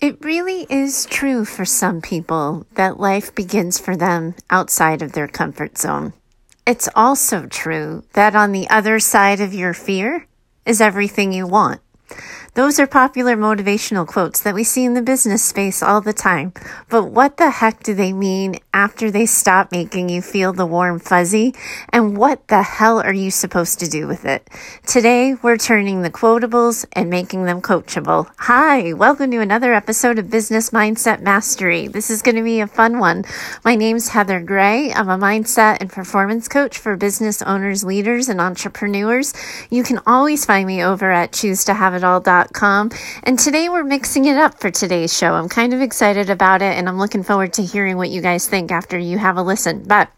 It really is true for some people that life begins for them outside of their comfort zone. It's also true that on the other side of your fear is everything you want. Those are popular motivational quotes that we see in the business space all the time. But what the heck do they mean after they stop making you feel the warm fuzzy? And what the hell are you supposed to do with it? Today, we're turning the quotables and making them coachable. Hi, welcome to another episode of Business Mindset Mastery. This is going to be a fun one. My name's Heather Gray. I'm a mindset and performance coach for business owners, leaders, and entrepreneurs. You can always find me over at choosetohaveitall.com and today we're mixing it up for today's show. I'm kind of excited about it and I'm looking forward to hearing what you guys think after you have a listen. But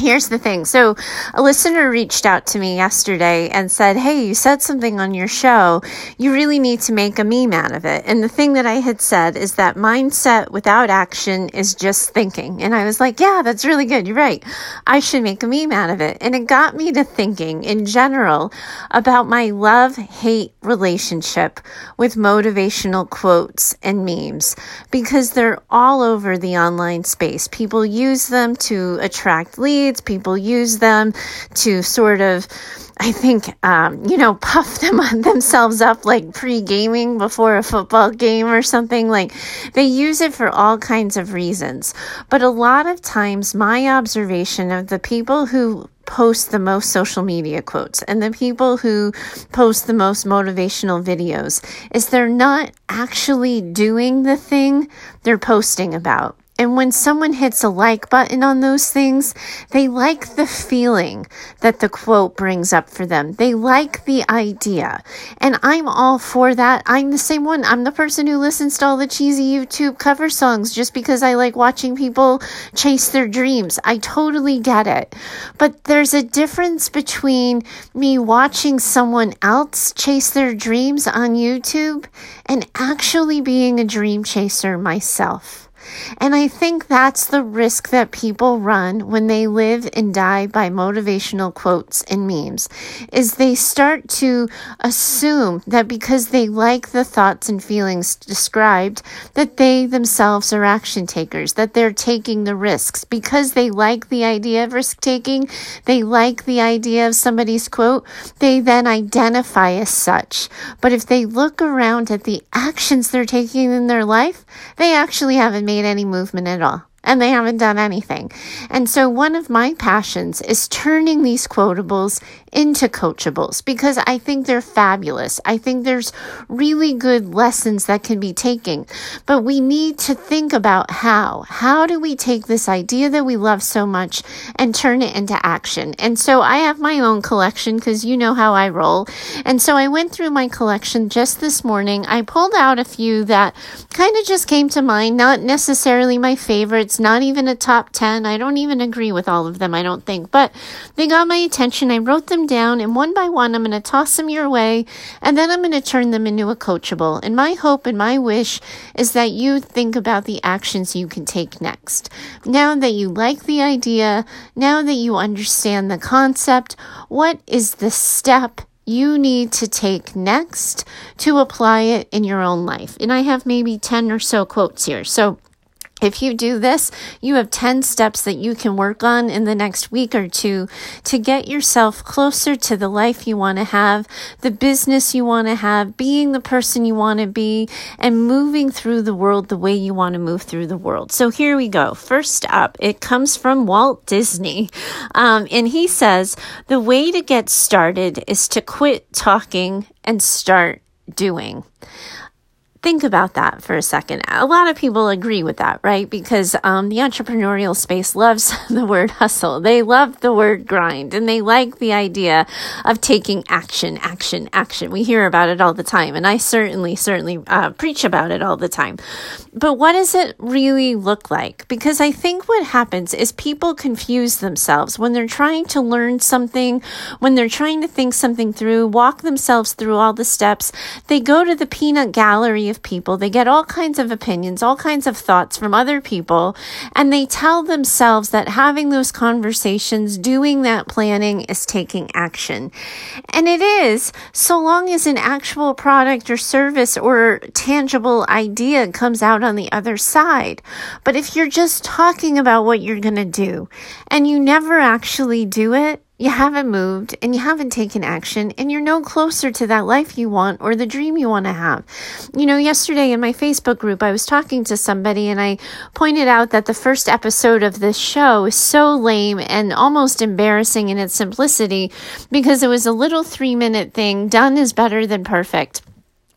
Here's the thing. So, a listener reached out to me yesterday and said, Hey, you said something on your show. You really need to make a meme out of it. And the thing that I had said is that mindset without action is just thinking. And I was like, Yeah, that's really good. You're right. I should make a meme out of it. And it got me to thinking in general about my love hate relationship with motivational quotes and memes because they're all over the online space. People use them to attract leads People use them to sort of, I think, um, you know, puff them on themselves up like pre gaming before a football game or something. Like they use it for all kinds of reasons. But a lot of times, my observation of the people who post the most social media quotes and the people who post the most motivational videos is they're not actually doing the thing they're posting about. And when someone hits a like button on those things, they like the feeling that the quote brings up for them. They like the idea. And I'm all for that. I'm the same one. I'm the person who listens to all the cheesy YouTube cover songs just because I like watching people chase their dreams. I totally get it. But there's a difference between me watching someone else chase their dreams on YouTube and actually being a dream chaser myself. And I think that's the risk that people run when they live and die by motivational quotes and memes is they start to assume that because they like the thoughts and feelings described that they themselves are action takers, that they're taking the risks because they like the idea of risk taking, they like the idea of somebody's quote, they then identify as such. But if they look around at the actions they're taking in their life, they actually haven't made made any movement at all and they haven't done anything. And so one of my passions is turning these quotables into coachables because I think they're fabulous. I think there's really good lessons that can be taken, but we need to think about how. How do we take this idea that we love so much and turn it into action? And so I have my own collection because you know how I roll. And so I went through my collection just this morning. I pulled out a few that kind of just came to mind, not necessarily my favorites, not even a top 10. I don't even agree with all of them, I don't think, but they got my attention. I wrote them down, and one by one, I'm going to toss them your way, and then I'm going to turn them into a coachable. And my hope and my wish is that you think about the actions you can take next. Now that you like the idea, now that you understand the concept, what is the step you need to take next to apply it in your own life? And I have maybe 10 or so quotes here. So, if you do this, you have 10 steps that you can work on in the next week or two to get yourself closer to the life you want to have, the business you want to have, being the person you want to be, and moving through the world the way you want to move through the world. So here we go. First up, it comes from Walt Disney. Um, and he says, the way to get started is to quit talking and start doing think about that for a second. A lot of people agree with that, right? Because um, the entrepreneurial space loves the word hustle. They love the word grind and they like the idea of taking action, action, action. We hear about it all the time. And I certainly, certainly uh, preach about it all the time. But what does it really look like? Because I think what happens is people confuse themselves when they're trying to learn something, when they're trying to think something through, walk themselves through all the steps. They go to the peanut gallery people. They get all kinds of opinions, all kinds of thoughts from other people, and they tell themselves that having those conversations, doing that planning is taking action. And it is, so long as an actual product or service or tangible idea comes out on the other side. But if you're just talking about what you're going to do and you never actually do it, you haven't moved and you haven't taken action and you're no closer to that life you want or the dream you want to have. You know, yesterday in my Facebook group, I was talking to somebody and I pointed out that the first episode of this show is so lame and almost embarrassing in its simplicity because it was a little three minute thing. Done is better than perfect.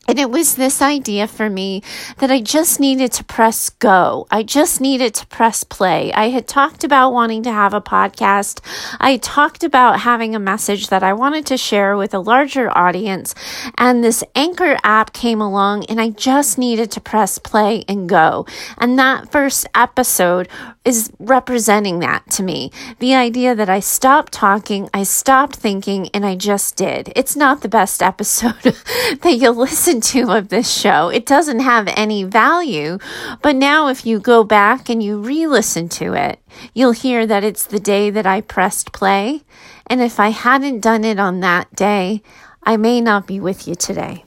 And it was this idea for me that I just needed to press go. I just needed to press play. I had talked about wanting to have a podcast. I talked about having a message that I wanted to share with a larger audience. And this Anchor app came along and I just needed to press play and go. And that first episode is representing that to me. The idea that I stopped talking, I stopped thinking, and I just did. It's not the best episode that you'll listen to of this show. It doesn't have any value. But now, if you go back and you re listen to it, you'll hear that it's the day that I pressed play. And if I hadn't done it on that day, I may not be with you today.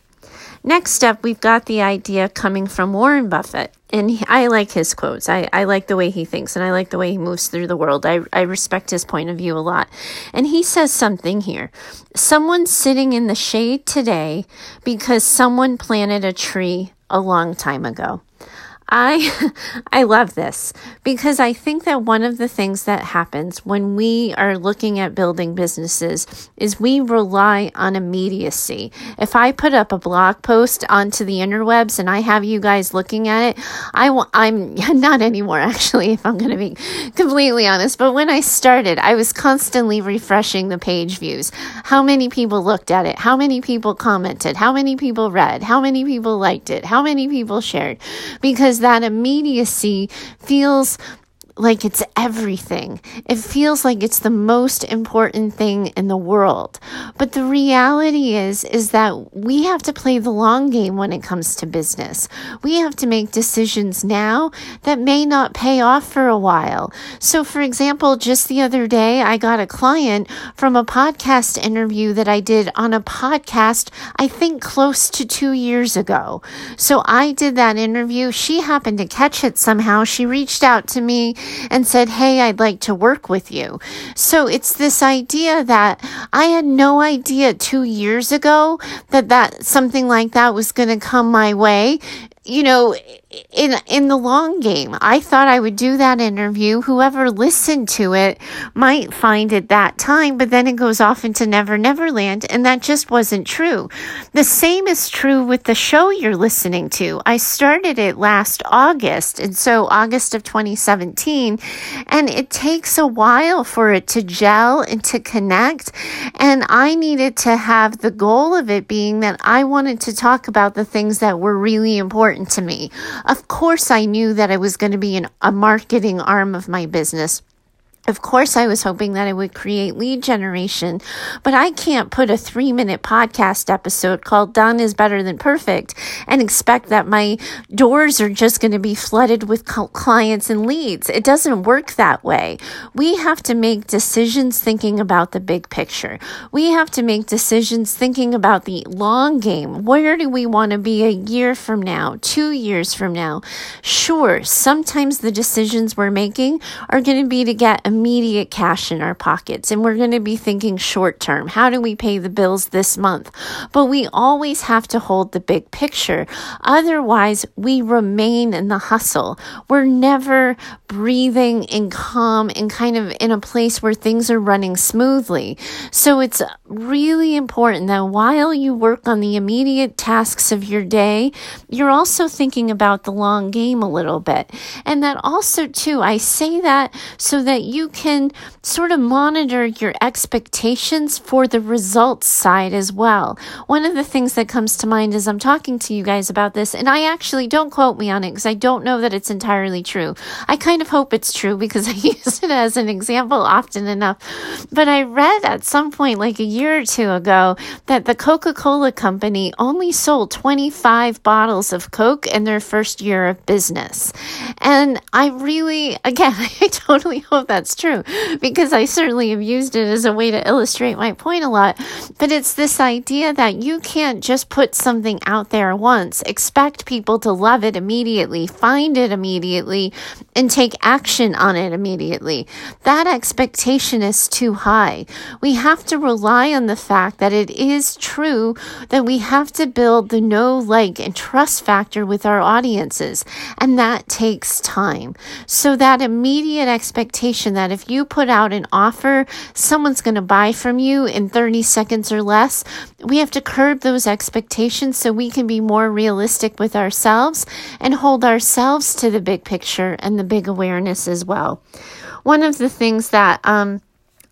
Next up, we've got the idea coming from Warren Buffett. And he, I like his quotes. I, I like the way he thinks and I like the way he moves through the world. I, I respect his point of view a lot. And he says something here. Someone's sitting in the shade today because someone planted a tree a long time ago. I I love this because I think that one of the things that happens when we are looking at building businesses is we rely on immediacy. If I put up a blog post onto the interwebs and I have you guys looking at it, I I'm not anymore actually if I'm going to be completely honest, but when I started, I was constantly refreshing the page views. How many people looked at it? How many people commented? How many people read? How many people liked it? How many people shared? Because that immediacy feels like it's everything. It feels like it's the most important thing in the world. But the reality is is that we have to play the long game when it comes to business. We have to make decisions now that may not pay off for a while. So for example, just the other day I got a client from a podcast interview that I did on a podcast I think close to 2 years ago. So I did that interview. She happened to catch it somehow. She reached out to me and said, Hey, I'd like to work with you. So it's this idea that I had no idea two years ago that that something like that was going to come my way you know, in in the long game, I thought I would do that interview. Whoever listened to it might find it that time, but then it goes off into Never Never Land, and that just wasn't true. The same is true with the show you're listening to. I started it last August, and so August of 2017, and it takes a while for it to gel and to connect. And I needed to have the goal of it being that I wanted to talk about the things that were really important important to me. Of course, I knew that I was going to be in a marketing arm of my business. Of course, I was hoping that I would create lead generation, but I can't put a three minute podcast episode called Done is Better Than Perfect and expect that my doors are just going to be flooded with clients and leads. It doesn't work that way. We have to make decisions thinking about the big picture. We have to make decisions thinking about the long game. Where do we want to be a year from now, two years from now? Sure, sometimes the decisions we're making are going to be to get immediate cash in our pockets and we're going to be thinking short term. How do we pay the bills this month? But we always have to hold the big picture. Otherwise, we remain in the hustle. We're never breathing and calm and kind of in a place where things are running smoothly. So it's really important that while you work on the immediate tasks of your day, you're also thinking about the long game a little bit. And that also, too, I say that so that you you can sort of monitor your expectations for the results side as well. One of the things that comes to mind as I'm talking to you guys about this, and I actually don't quote me on it because I don't know that it's entirely true. I kind of hope it's true because I use it as an example often enough. But I read at some point, like a year or two ago, that the Coca Cola company only sold 25 bottles of Coke in their first year of business. And I really, again, I totally hope that's true because I certainly have used it as a way to illustrate my point a lot. But it's this idea that you can't just put something out there once, expect people to love it immediately, find it immediately, and take action on it immediately. That expectation is too high. We have to rely on the fact that it is true that we have to build the know, like, and trust factor with our audiences. And that takes time. So that immediate expectation that if you put out an offer, someone's going to buy from you in 30 seconds or less, we have to curb those expectations so we can be more realistic with ourselves and hold ourselves to the big picture and the big awareness as well. One of the things that, um,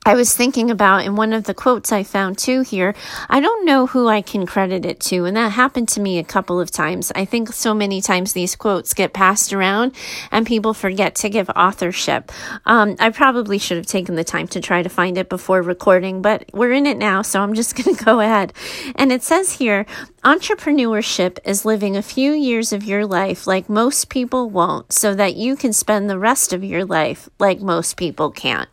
I was thinking about in one of the quotes I found too here. I don't know who I can credit it to, and that happened to me a couple of times. I think so many times these quotes get passed around and people forget to give authorship. Um, I probably should have taken the time to try to find it before recording, but we're in it now, so I'm just going to go ahead. And it says here entrepreneurship is living a few years of your life like most people won't, so that you can spend the rest of your life like most people can't.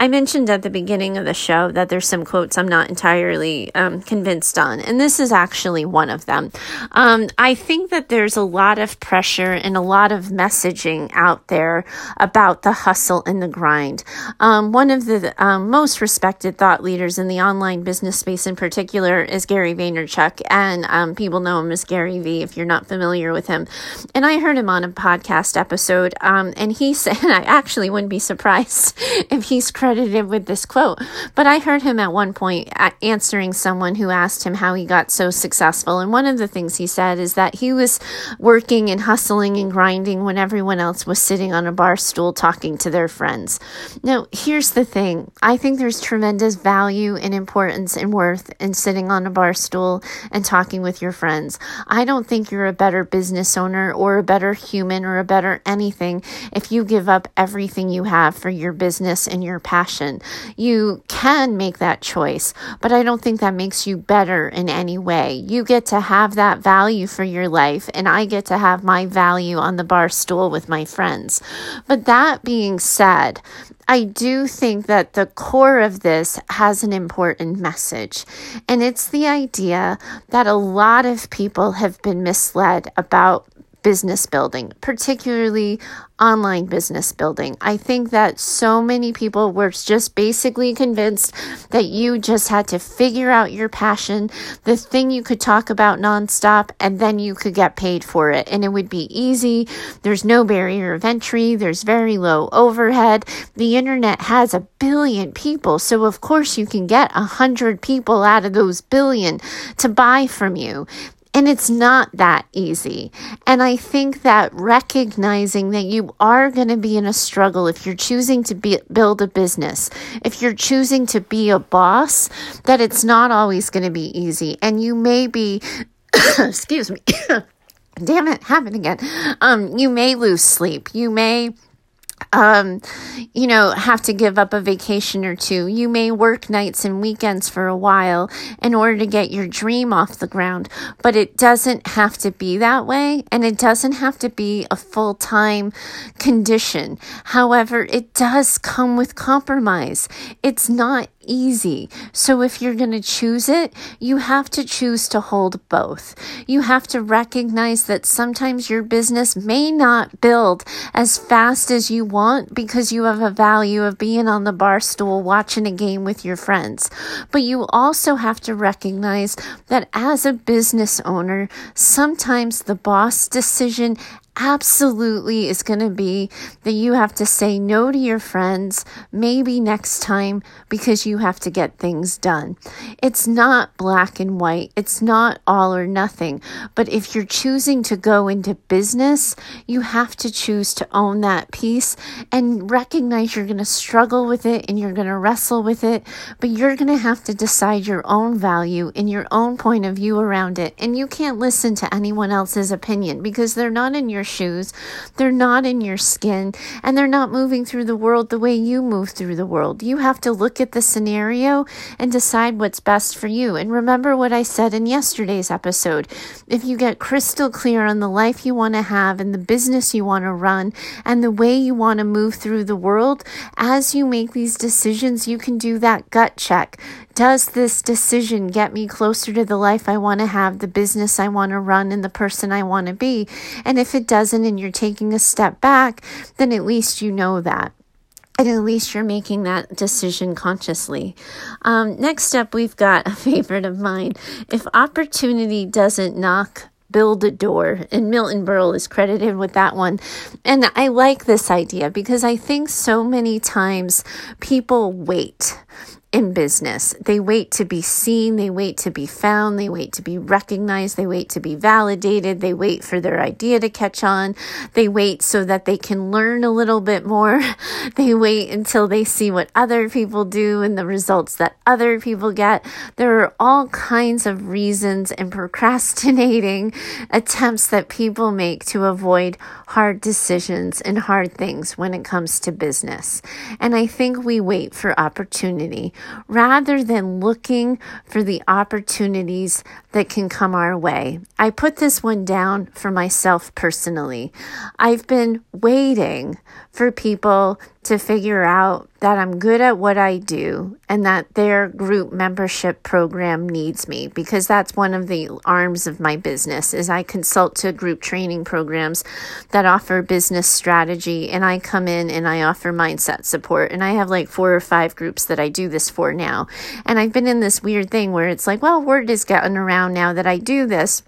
I mentioned at the beginning of the show that there's some quotes I'm not entirely um, convinced on, and this is actually one of them. Um, I think that there's a lot of pressure and a lot of messaging out there about the hustle and the grind. Um, one of the um, most respected thought leaders in the online business space, in particular, is Gary Vaynerchuk, and um, people know him as Gary V. If you're not familiar with him, and I heard him on a podcast episode, um, and he said, I actually wouldn't be surprised if he's with this quote. But I heard him at one point answering someone who asked him how he got so successful. And one of the things he said is that he was working and hustling and grinding when everyone else was sitting on a bar stool talking to their friends. Now, here's the thing I think there's tremendous value and importance and worth in sitting on a bar stool and talking with your friends. I don't think you're a better business owner or a better human or a better anything if you give up everything you have for your business and your passion passion. You can make that choice, but I don't think that makes you better in any way. You get to have that value for your life, and I get to have my value on the bar stool with my friends. But that being said, I do think that the core of this has an important message, and it's the idea that a lot of people have been misled about business building, particularly online business building. I think that so many people were just basically convinced that you just had to figure out your passion, the thing you could talk about nonstop, and then you could get paid for it. And it would be easy. There's no barrier of entry, there's very low overhead. The internet has a billion people, so of course you can get a hundred people out of those billion to buy from you. And it's not that easy. And I think that recognizing that you are going to be in a struggle if you're choosing to be, build a business, if you're choosing to be a boss, that it's not always going to be easy. And you may be, excuse me, damn it, happened again. Um, you may lose sleep. You may um, you know, have to give up a vacation or two. You may work nights and weekends for a while in order to get your dream off the ground, but it doesn't have to be that way and it doesn't have to be a full time condition. However, it does come with compromise. It's not easy. So if you're going to choose it, you have to choose to hold both. You have to recognize that sometimes your business may not build as fast as you want because you have a value of being on the bar stool watching a game with your friends. But you also have to recognize that as a business owner, sometimes the boss decision absolutely is going to be that you have to say no to your friends, maybe next time, because you have to get things done. It's not black and white, it's not all or nothing. But if you're choosing to go into business, you have to choose to own that piece and recognize you're going to struggle with it and you're going to wrestle with it, but you're going to have to decide your own value and your own point of view around it. And you can't listen to anyone else's opinion because they're not in your shoes, they're not in your skin, and they're not moving through the world the way you move through the world. You have to look at the scenario and decide what's best for you. And remember what I said in yesterday's episode. If you get crystal clear on the life you want to have and the business you want to run and the way you want to move through the world, as you make these decisions, you can do that gut check. Does this decision get me closer to the life I want to have, the business I want to run, and the person I want to be? And if it doesn't and you're taking a step back, then at least you know that. And at least you're making that decision consciously. Um, next up, we've got a favorite of mine. If opportunity doesn't knock, build a door. And Milton Berle is credited with that one. And I like this idea because I think so many times people wait in business. They wait to be seen, they wait to be found, they wait to be recognized, they wait to be validated, they wait for their idea to catch on, they wait so that they can learn a little bit more, they wait until they see what other people do and the results that other people get. There are all kinds of reasons and procrastinating attempts that people make to avoid hard decisions and hard things when it comes to business. And I think we wait for opportunity rather than looking for the opportunities that can come our way. I put this one down for myself personally. I've been waiting for people to figure out that I'm good at what I do and that their group membership program needs me because that's one of the arms of my business is I consult to group training programs that offer business strategy and I come in and I offer mindset support and I have like four or five groups that I do this for now. And I've been in this weird thing where it's like, well, word is getting around now that I do this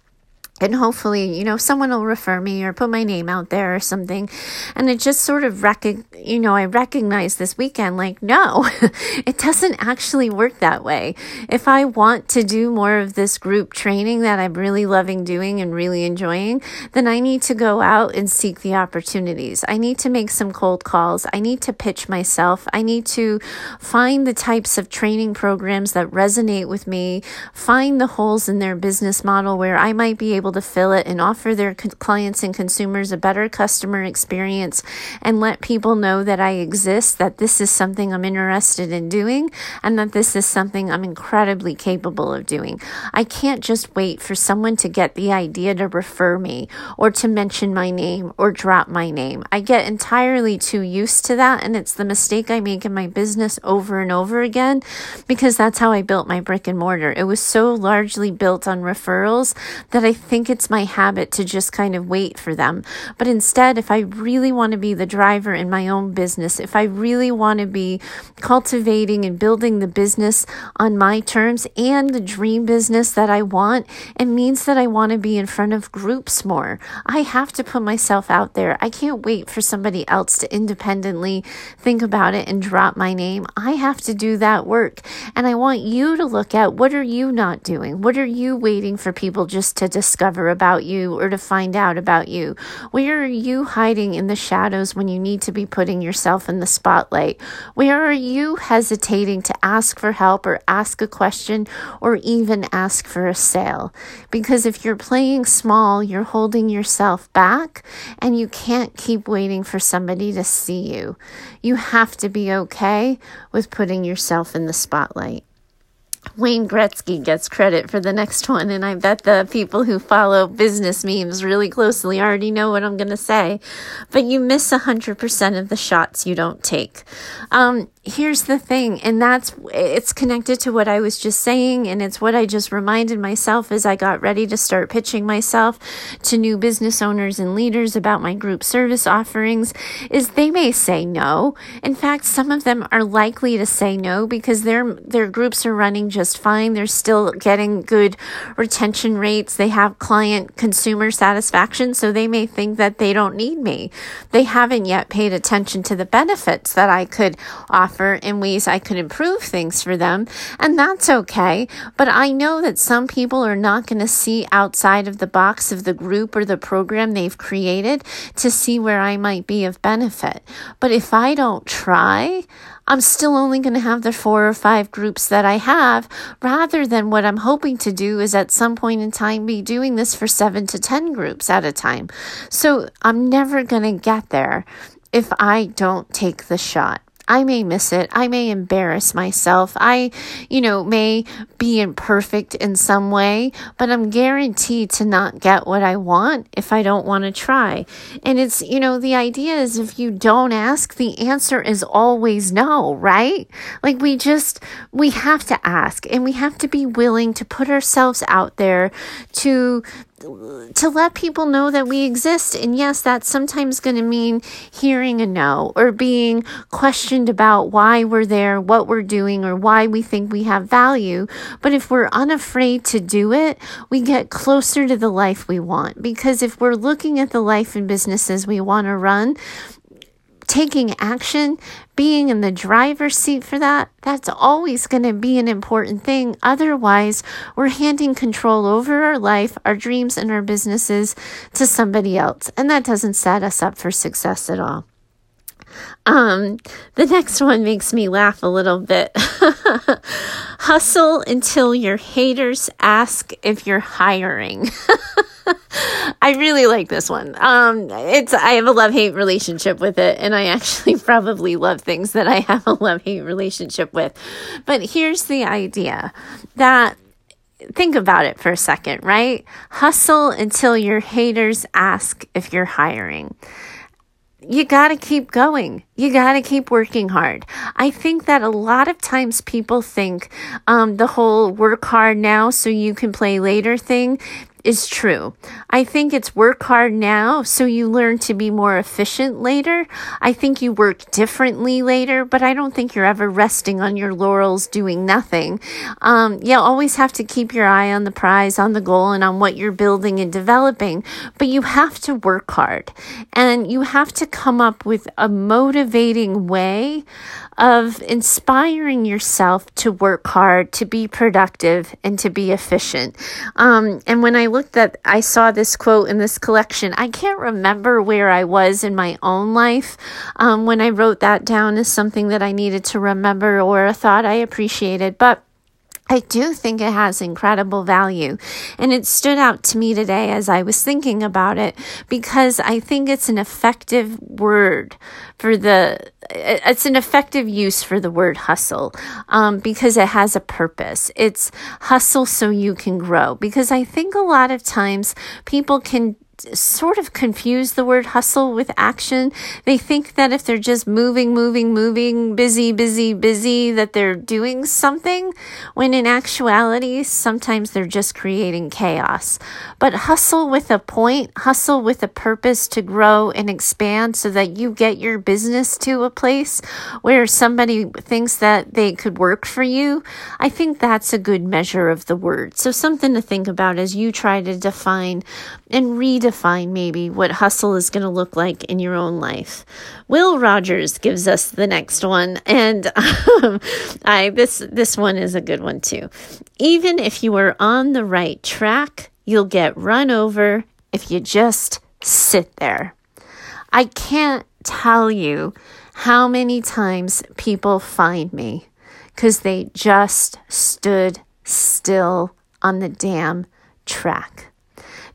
and hopefully you know someone will refer me or put my name out there or something. And it just sort of rec- you know i recognize this weekend like no it doesn't actually work that way. If i want to do more of this group training that i'm really loving doing and really enjoying then i need to go out and seek the opportunities. I need to make some cold calls. I need to pitch myself. I need to find the types of training programs that resonate with me find the holes in their business model where i might be able able to fill it and offer their clients and consumers a better customer experience and let people know that I exist, that this is something I'm interested in doing, and that this is something I'm incredibly capable of doing. I can't just wait for someone to get the idea to refer me or to mention my name or drop my name. I get entirely too used to that, and it's the mistake I make in my business over and over again because that's how I built my brick and mortar. It was so largely built on referrals that I think think it's my habit to just kind of wait for them. But instead, if I really want to be the driver in my own business, if I really want to be cultivating and building the business on my terms and the dream business that I want, it means that I want to be in front of groups more. I have to put myself out there. I can't wait for somebody else to independently think about it and drop my name. I have to do that work. And I want you to look at what are you not doing? What are you waiting for people just to discover? Discover about you or to find out about you? Where are you hiding in the shadows when you need to be putting yourself in the spotlight? Where are you hesitating to ask for help or ask a question or even ask for a sale? Because if you're playing small, you're holding yourself back and you can't keep waiting for somebody to see you. You have to be okay with putting yourself in the spotlight. Wayne Gretzky gets credit for the next one, and I bet the people who follow business memes really closely already know what I'm going to say. But you miss 100% of the shots you don't take. Um, here's the thing and that's it's connected to what i was just saying and it's what i just reminded myself as i got ready to start pitching myself to new business owners and leaders about my group service offerings is they may say no. In fact some of them are likely to say no because their their groups are running just fine. They're still getting good retention rates. They have client consumer satisfaction so they may think that they don't need me. They haven't yet paid attention to the benefits that i could offer in ways I could improve things for them. And that's okay. But I know that some people are not going to see outside of the box of the group or the program they've created to see where I might be of benefit. But if I don't try, I'm still only going to have the four or five groups that I have, rather than what I'm hoping to do is at some point in time be doing this for seven to 10 groups at a time. So I'm never going to get there if I don't take the shot. I may miss it. I may embarrass myself. I, you know, may be imperfect in some way, but I'm guaranteed to not get what I want if I don't want to try. And it's, you know, the idea is if you don't ask, the answer is always no, right? Like we just, we have to ask and we have to be willing to put ourselves out there to to let people know that we exist. And yes, that's sometimes going to mean hearing a no or being questioned about why we're there, what we're doing, or why we think we have value. But if we're unafraid to do it, we get closer to the life we want. Because if we're looking at the life and businesses we want to run, taking action, being in the driver's seat for that, that's always going to be an important thing. Otherwise, we're handing control over our life, our dreams, and our businesses to somebody else. And that doesn't set us up for success at all. Um, the next one makes me laugh a little bit. Hustle until your haters ask if you're hiring. I really like this one. Um, it's I have a love hate relationship with it, and I actually probably love things that I have a love hate relationship with. But here's the idea that think about it for a second, right? Hustle until your haters ask if you're hiring you got to keep going. You got to keep working hard. I think that a lot of times people think um, the whole work hard now so you can play later thing is true. I think it's work hard now so you learn to be more efficient later. I think you work differently later, but I don't think you're ever resting on your laurels doing nothing. Um, you always have to keep your eye on the prize, on the goal, and on what you're building and developing, but you have to work hard and you have to come up with a motivating way of inspiring yourself to work hard, to be productive, and to be efficient. Um, and when I looked at, I saw this quote in this collection. I can't remember where I was in my own life um, when I wrote that down as something that I needed to remember or a thought I appreciated, but I do think it has incredible value. And it stood out to me today as I was thinking about it because I think it's an effective word for the, it's an effective use for the word hustle um, because it has a purpose. It's hustle so you can grow. Because I think a lot of times people can sort of confuse the word hustle with action. They think that if they're just moving, moving, moving, busy, busy, busy, that they're doing something, when in actuality, sometimes they're just creating chaos. But hustle with a point, hustle with a purpose to grow and expand so that you get your business to a place where somebody thinks that they could work for you. I think that's a good measure of the word. So something to think about as you try to define and redefine maybe what hustle is going to look like in your own life. Will Rogers gives us the next one, and um, I this this one is a good one too. Even if you are on the right track, you'll get run over if you just sit there. I can't tell you how many times people find me because they just stood still on the damn track.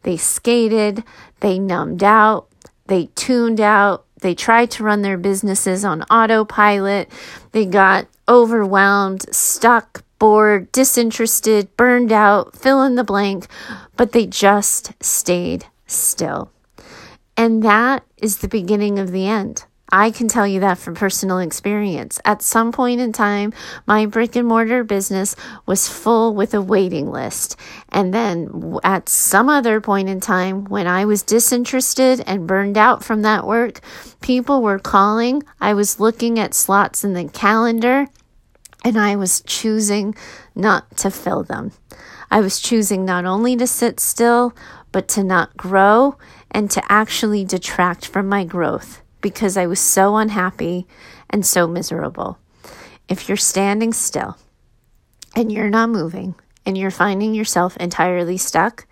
They skated, they numbed out, they tuned out, they tried to run their businesses on autopilot, they got overwhelmed, stuck, bored, disinterested, burned out, fill in the blank, but they just stayed still. And that is the beginning of the end. I can tell you that from personal experience. At some point in time, my brick and mortar business was full with a waiting list. And then at some other point in time, when I was disinterested and burned out from that work, people were calling. I was looking at slots in the calendar and I was choosing not to fill them. I was choosing not only to sit still, but to not grow and to actually detract from my growth because I was so unhappy and so miserable. If you're standing still and you're not moving and you're finding yourself entirely stuck,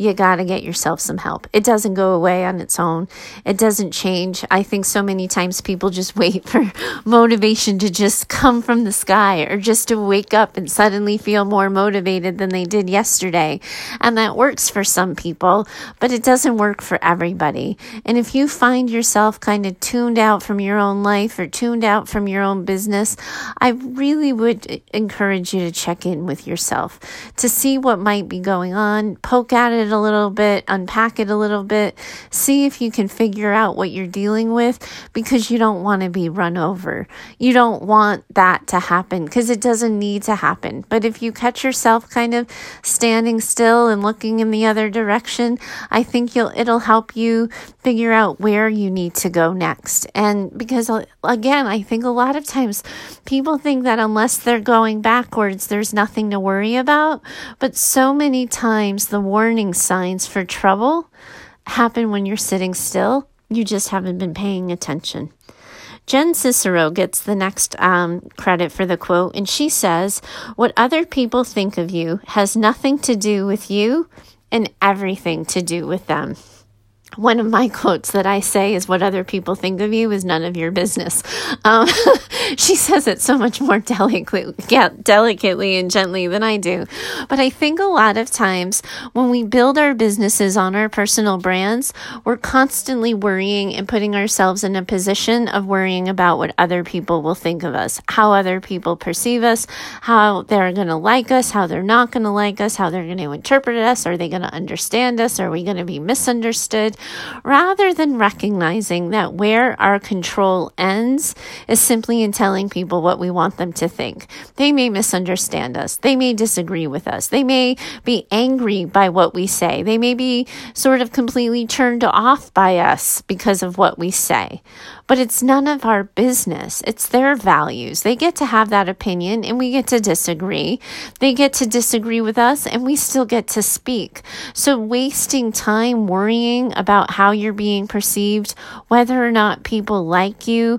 you got to get yourself some help. It doesn't go away on its own. It doesn't change. I think so many times people just wait for motivation to just come from the sky or just to wake up and suddenly feel more motivated than they did yesterday. And that works for some people, but it doesn't work for everybody. And if you find yourself kind of tuned out from your own life or tuned out from your own business, I really would encourage you to check in with yourself to see what might be going on, poke at it a little bit, unpack it a little bit, see if you can figure out what you're dealing with because you don't want to be run over. You don't want that to happen because it doesn't need to happen. But if you catch yourself kind of standing still and looking in the other direction, I think you'll it'll help you figure out where you need to go next. And because again, I think a lot of times people think that unless they're going backwards, there's nothing to worry about. But so many times the warning signs for trouble happen when you're sitting still. You just haven't been paying attention. Jen Sincero gets the next um, credit for the quote, and she says, What other people think of you has nothing to do with you and everything to do with them one of my quotes that I say is what other people think of you is none of your business. Um, she says it so much more delicately, yeah, delicately and gently than I do. But I think a lot of times when we build our businesses on our personal brands, we're constantly worrying and putting ourselves in a position of worrying about what other people will think of us, how other people perceive us, how they're going to like us, how they're not going to like us, how they're going to interpret us. Are they going to understand us? Are we going to be misunderstood? Rather than recognizing that where our control ends is simply in telling people what we want them to think. They may misunderstand us. They may disagree with us. They may be angry by what we say. They may be sort of completely turned off by us because of what we say but it's none of our business. It's their values. They get to have that opinion and we get to disagree. They get to disagree with us and we still get to speak. So wasting time worrying about how you're being perceived, whether or not people like you,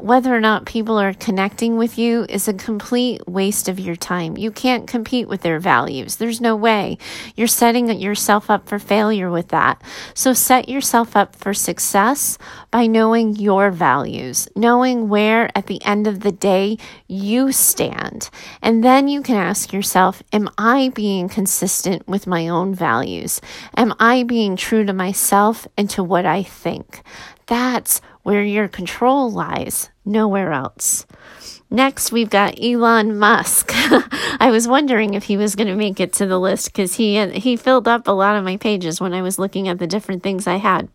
whether or not people are connecting with you is a complete waste of your time. You can't compete with their values. There's no way. You're setting yourself up for failure with that. So set yourself up for success by knowing your values, knowing where at the end of the day you stand. And then you can ask yourself, Am I being consistent with my own values? Am I being true to myself and to what I think? That's where your control lies, nowhere else. Next, we've got Elon Musk. I was wondering if he was going to make it to the list because he he filled up a lot of my pages when I was looking at the different things I had.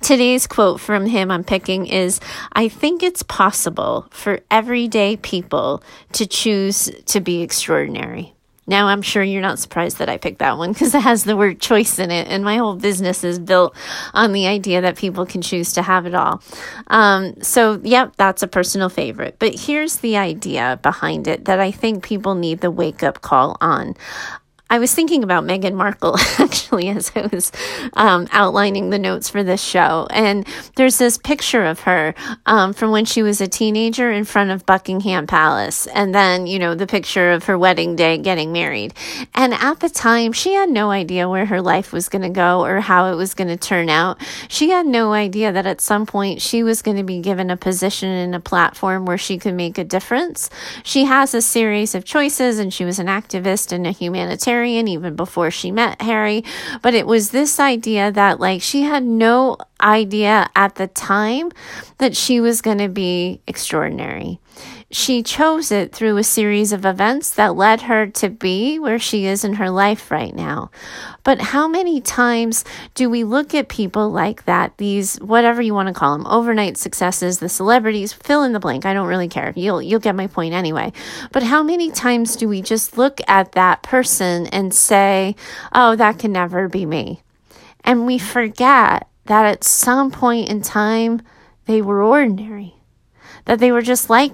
Today's quote from him I'm picking is I think it's possible for everyday people to choose to be extraordinary. Now, I'm sure you're not surprised that I picked that one because it has the word choice in it, and my whole business is built on the idea that people can choose to have it all. Um, so, yep, that's a personal favorite. But here's the idea behind it that I think people need the wake up call on. I was thinking about Meghan Markle actually as I was um, outlining the notes for this show. And there's this picture of her um, from when she was a teenager in front of Buckingham Palace. And then, you know, the picture of her wedding day getting married. And at the time, she had no idea where her life was going to go or how it was going to turn out. She had no idea that at some point she was going to be given a position and a platform where she could make a difference. She has a series of choices, and she was an activist and a humanitarian even before she met Harry. But it was this idea that, like, she had no idea at the time that she was going to be extraordinary. She chose it through a series of events that led her to be where she is in her life right now. But how many times do we look at people like that, these whatever you want to call them, overnight successes, the celebrities, fill in the blank. I don't really care. You'll you'll get my point anyway. But how many times do we just look at that person and say, "Oh, that can never be me." And we forget that at some point in time they were ordinary. That they were just like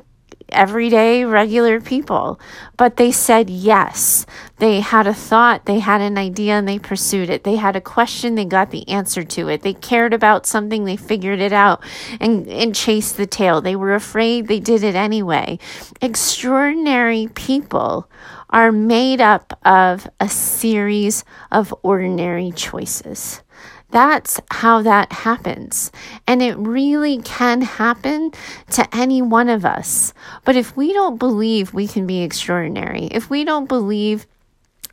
everyday, regular people. But they said yes. They had a thought, they had an idea, and they pursued it. They had a question, they got the answer to it. They cared about something, they figured it out and, and chased the tail. They were afraid, they did it anyway. Extraordinary people are made up of a series of ordinary choices. That's how that happens. And it really can happen to any one of us. But if we don't believe we can be extraordinary, if we don't believe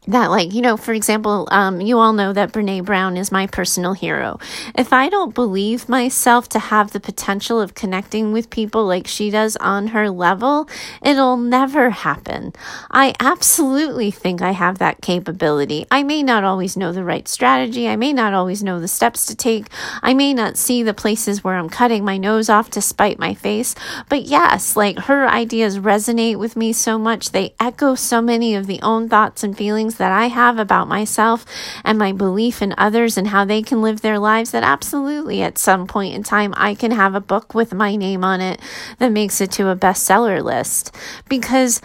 that like you know for example um, you all know that brene brown is my personal hero. If i don't believe myself to have the potential of connecting with people like she does on her level it'll never happen. I absolutely think i have that capability. I may not always know the right strategy. I may not always know the steps to take. I may not see the places where i'm cutting my nose off to spite my face. But yes like her ideas resonate with me so much. They echo so many of the own thoughts and feelings that I have about myself and my belief in others and how they can live their lives that absolutely at some point in time I can have a book with my name on it that makes it to a bestseller list. Because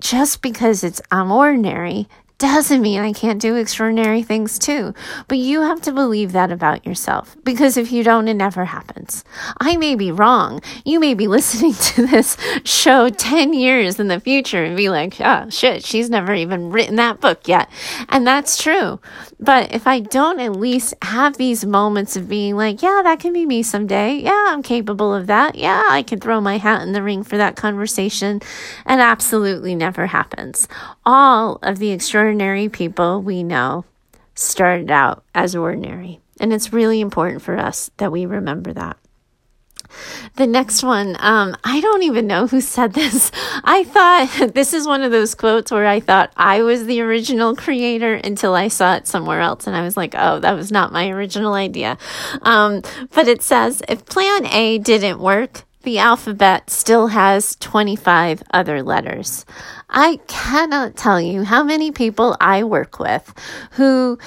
just because it's I'm ordinary doesn't mean I can't do extraordinary things too. But you have to believe that about yourself because if you don't, it never happens. I may be wrong. You may be listening to this show 10 years in the future and be like, oh shit, she's never even written that book yet. And that's true. But if I don't at least have these moments of being like, yeah, that can be me someday. Yeah, I'm capable of that. Yeah, I can throw my hat in the ring for that conversation. And absolutely never happens. All of the extraordinary people we know started out as ordinary. And it's really important for us that we remember that. The next one, um, I don't even know who said this. I thought this is one of those quotes where I thought I was the original creator until I saw it somewhere else. And I was like, oh, that was not my original idea. Um, but it says if plan A didn't work, the alphabet still has 25 other letters. I cannot tell you how many people I work with who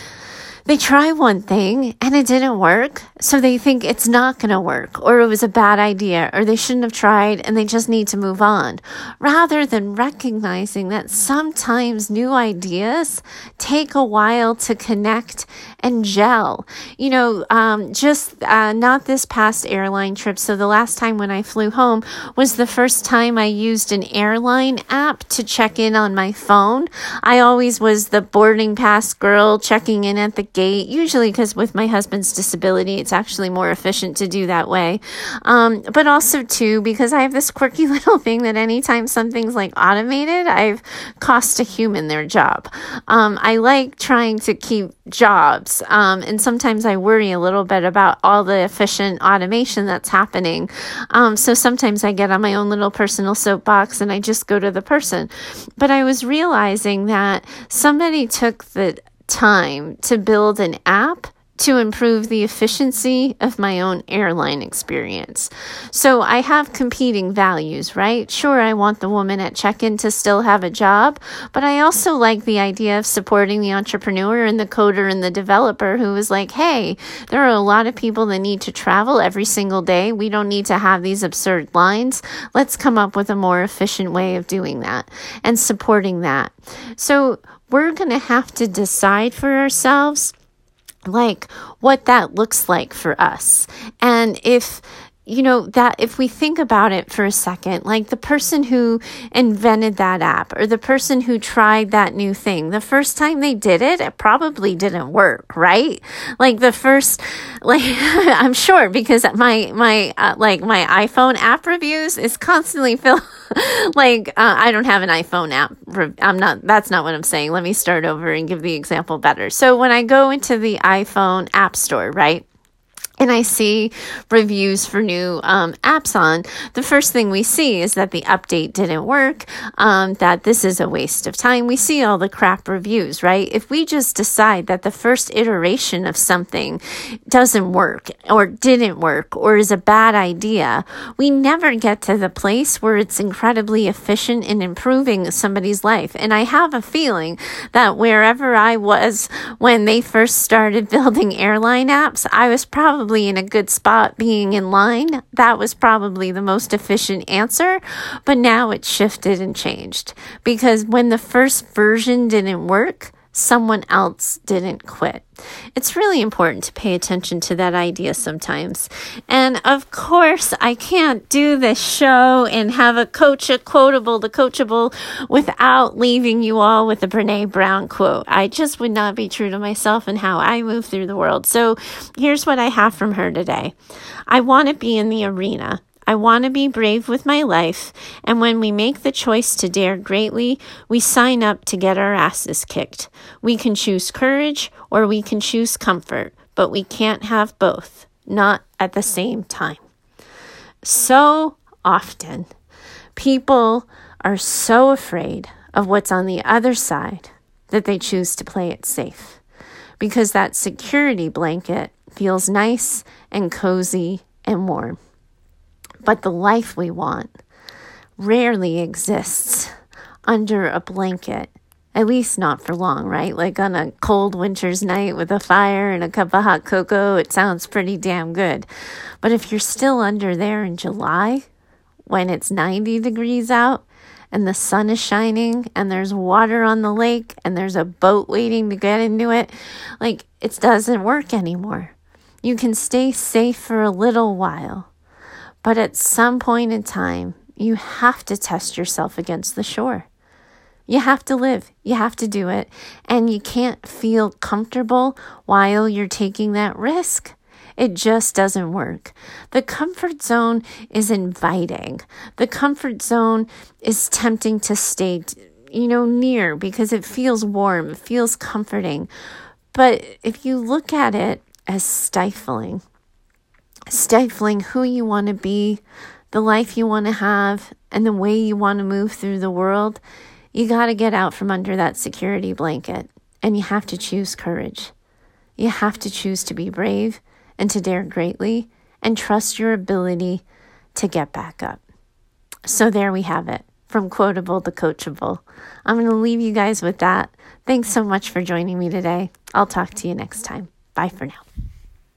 they try one thing and it didn't work. So they think it's not going to work or it was a bad idea or they shouldn't have tried and they just need to move on rather than recognizing that sometimes new ideas take a while to connect and gel. You know, um, just uh, not this past airline trip. So the last time when I flew home was the first time I used an airline app to check in on my phone. I always was the boarding pass girl checking in at the gate, usually because with my husband's disability, it's actually more efficient to do that way. Um, but also, too, because I have this quirky little thing that anytime something's like automated, I've cost a human their job. Um, I like trying to keep jobs, um, and sometimes I worry a little bit about all the efficient automation that's happening. Um, so sometimes I get on my own little personal soapbox and I just go to the person. But I was realizing that somebody took the time to build an app to improve the efficiency of my own airline experience. So I have competing values, right? Sure, I want the woman at check in to still have a job, but I also like the idea of supporting the entrepreneur and the coder and the developer who is like, hey, there are a lot of people that need to travel every single day. We don't need to have these absurd lines. Let's come up with a more efficient way of doing that and supporting that. So we're going to have to decide for ourselves like what that looks like for us. And if you know, that if we think about it for a second, like the person who invented that app or the person who tried that new thing, the first time they did it, it probably didn't work, right? Like the first, like, I'm sure because my, my, uh, like my iPhone app reviews is constantly filled. like, uh, I don't have an iPhone app. I'm not, that's not what I'm saying. Let me start over and give the example better. So when I go into the iPhone app store, right? And I see reviews for new um, apps on, the first thing we see is that the update didn't work, um, that this is a waste of time. We see all the crap reviews, right? If we just decide that the first iteration of something doesn't work or didn't work or is a bad idea, we never get to the place where it's incredibly efficient in improving somebody's life. And I have a feeling that wherever I was when they first started building airline apps, I was probably probably in a good spot being in line. That was probably the most efficient answer. But now it's shifted and changed because when the first version didn't work, someone else didn't quit. It's really important to pay attention to that idea sometimes. And of course, I can't do this show and have a coach, a quotable, the coachable without leaving you all with a Brene Brown quote. I just would not be true to myself and how I move through the world. So here's what I have from her today. I want to be in the arena I want to be brave with my life, and when we make the choice to dare greatly, we sign up to get our asses kicked. We can choose courage or we can choose comfort, but we can't have both, not at the same time. So often, people are so afraid of what's on the other side that they choose to play it safe because that security blanket feels nice and cozy and warm. But the life we want rarely exists under a blanket, at least not for long, right? Like on a cold winter's night with a fire and a cup of hot cocoa, it sounds pretty damn good. But if you're still under there in July, when it's 90 degrees out, and the sun is shining and there's water on the lake and there's a boat waiting to get into it, like it doesn't work anymore. You can stay safe for a little while, but at some point in time, you have to test yourself against the shore. You have to live, you have to do it, and you can't feel comfortable while you're taking that risk. It just doesn't work. The comfort zone is inviting. The comfort zone is tempting to stay, you know, near because it feels warm, it feels comforting. But if you look at it as stifling, stifling who you want to be, the life you want to have, and the way you want to move through the world, you got to get out from under that security blanket and you have to choose courage. You have to choose to be brave and to dare greatly and trust your ability to get back up. So there we have it from quotable to coachable. I'm going to leave you guys with that. Thanks so much for joining me today. I'll talk to you next time. Bye for now.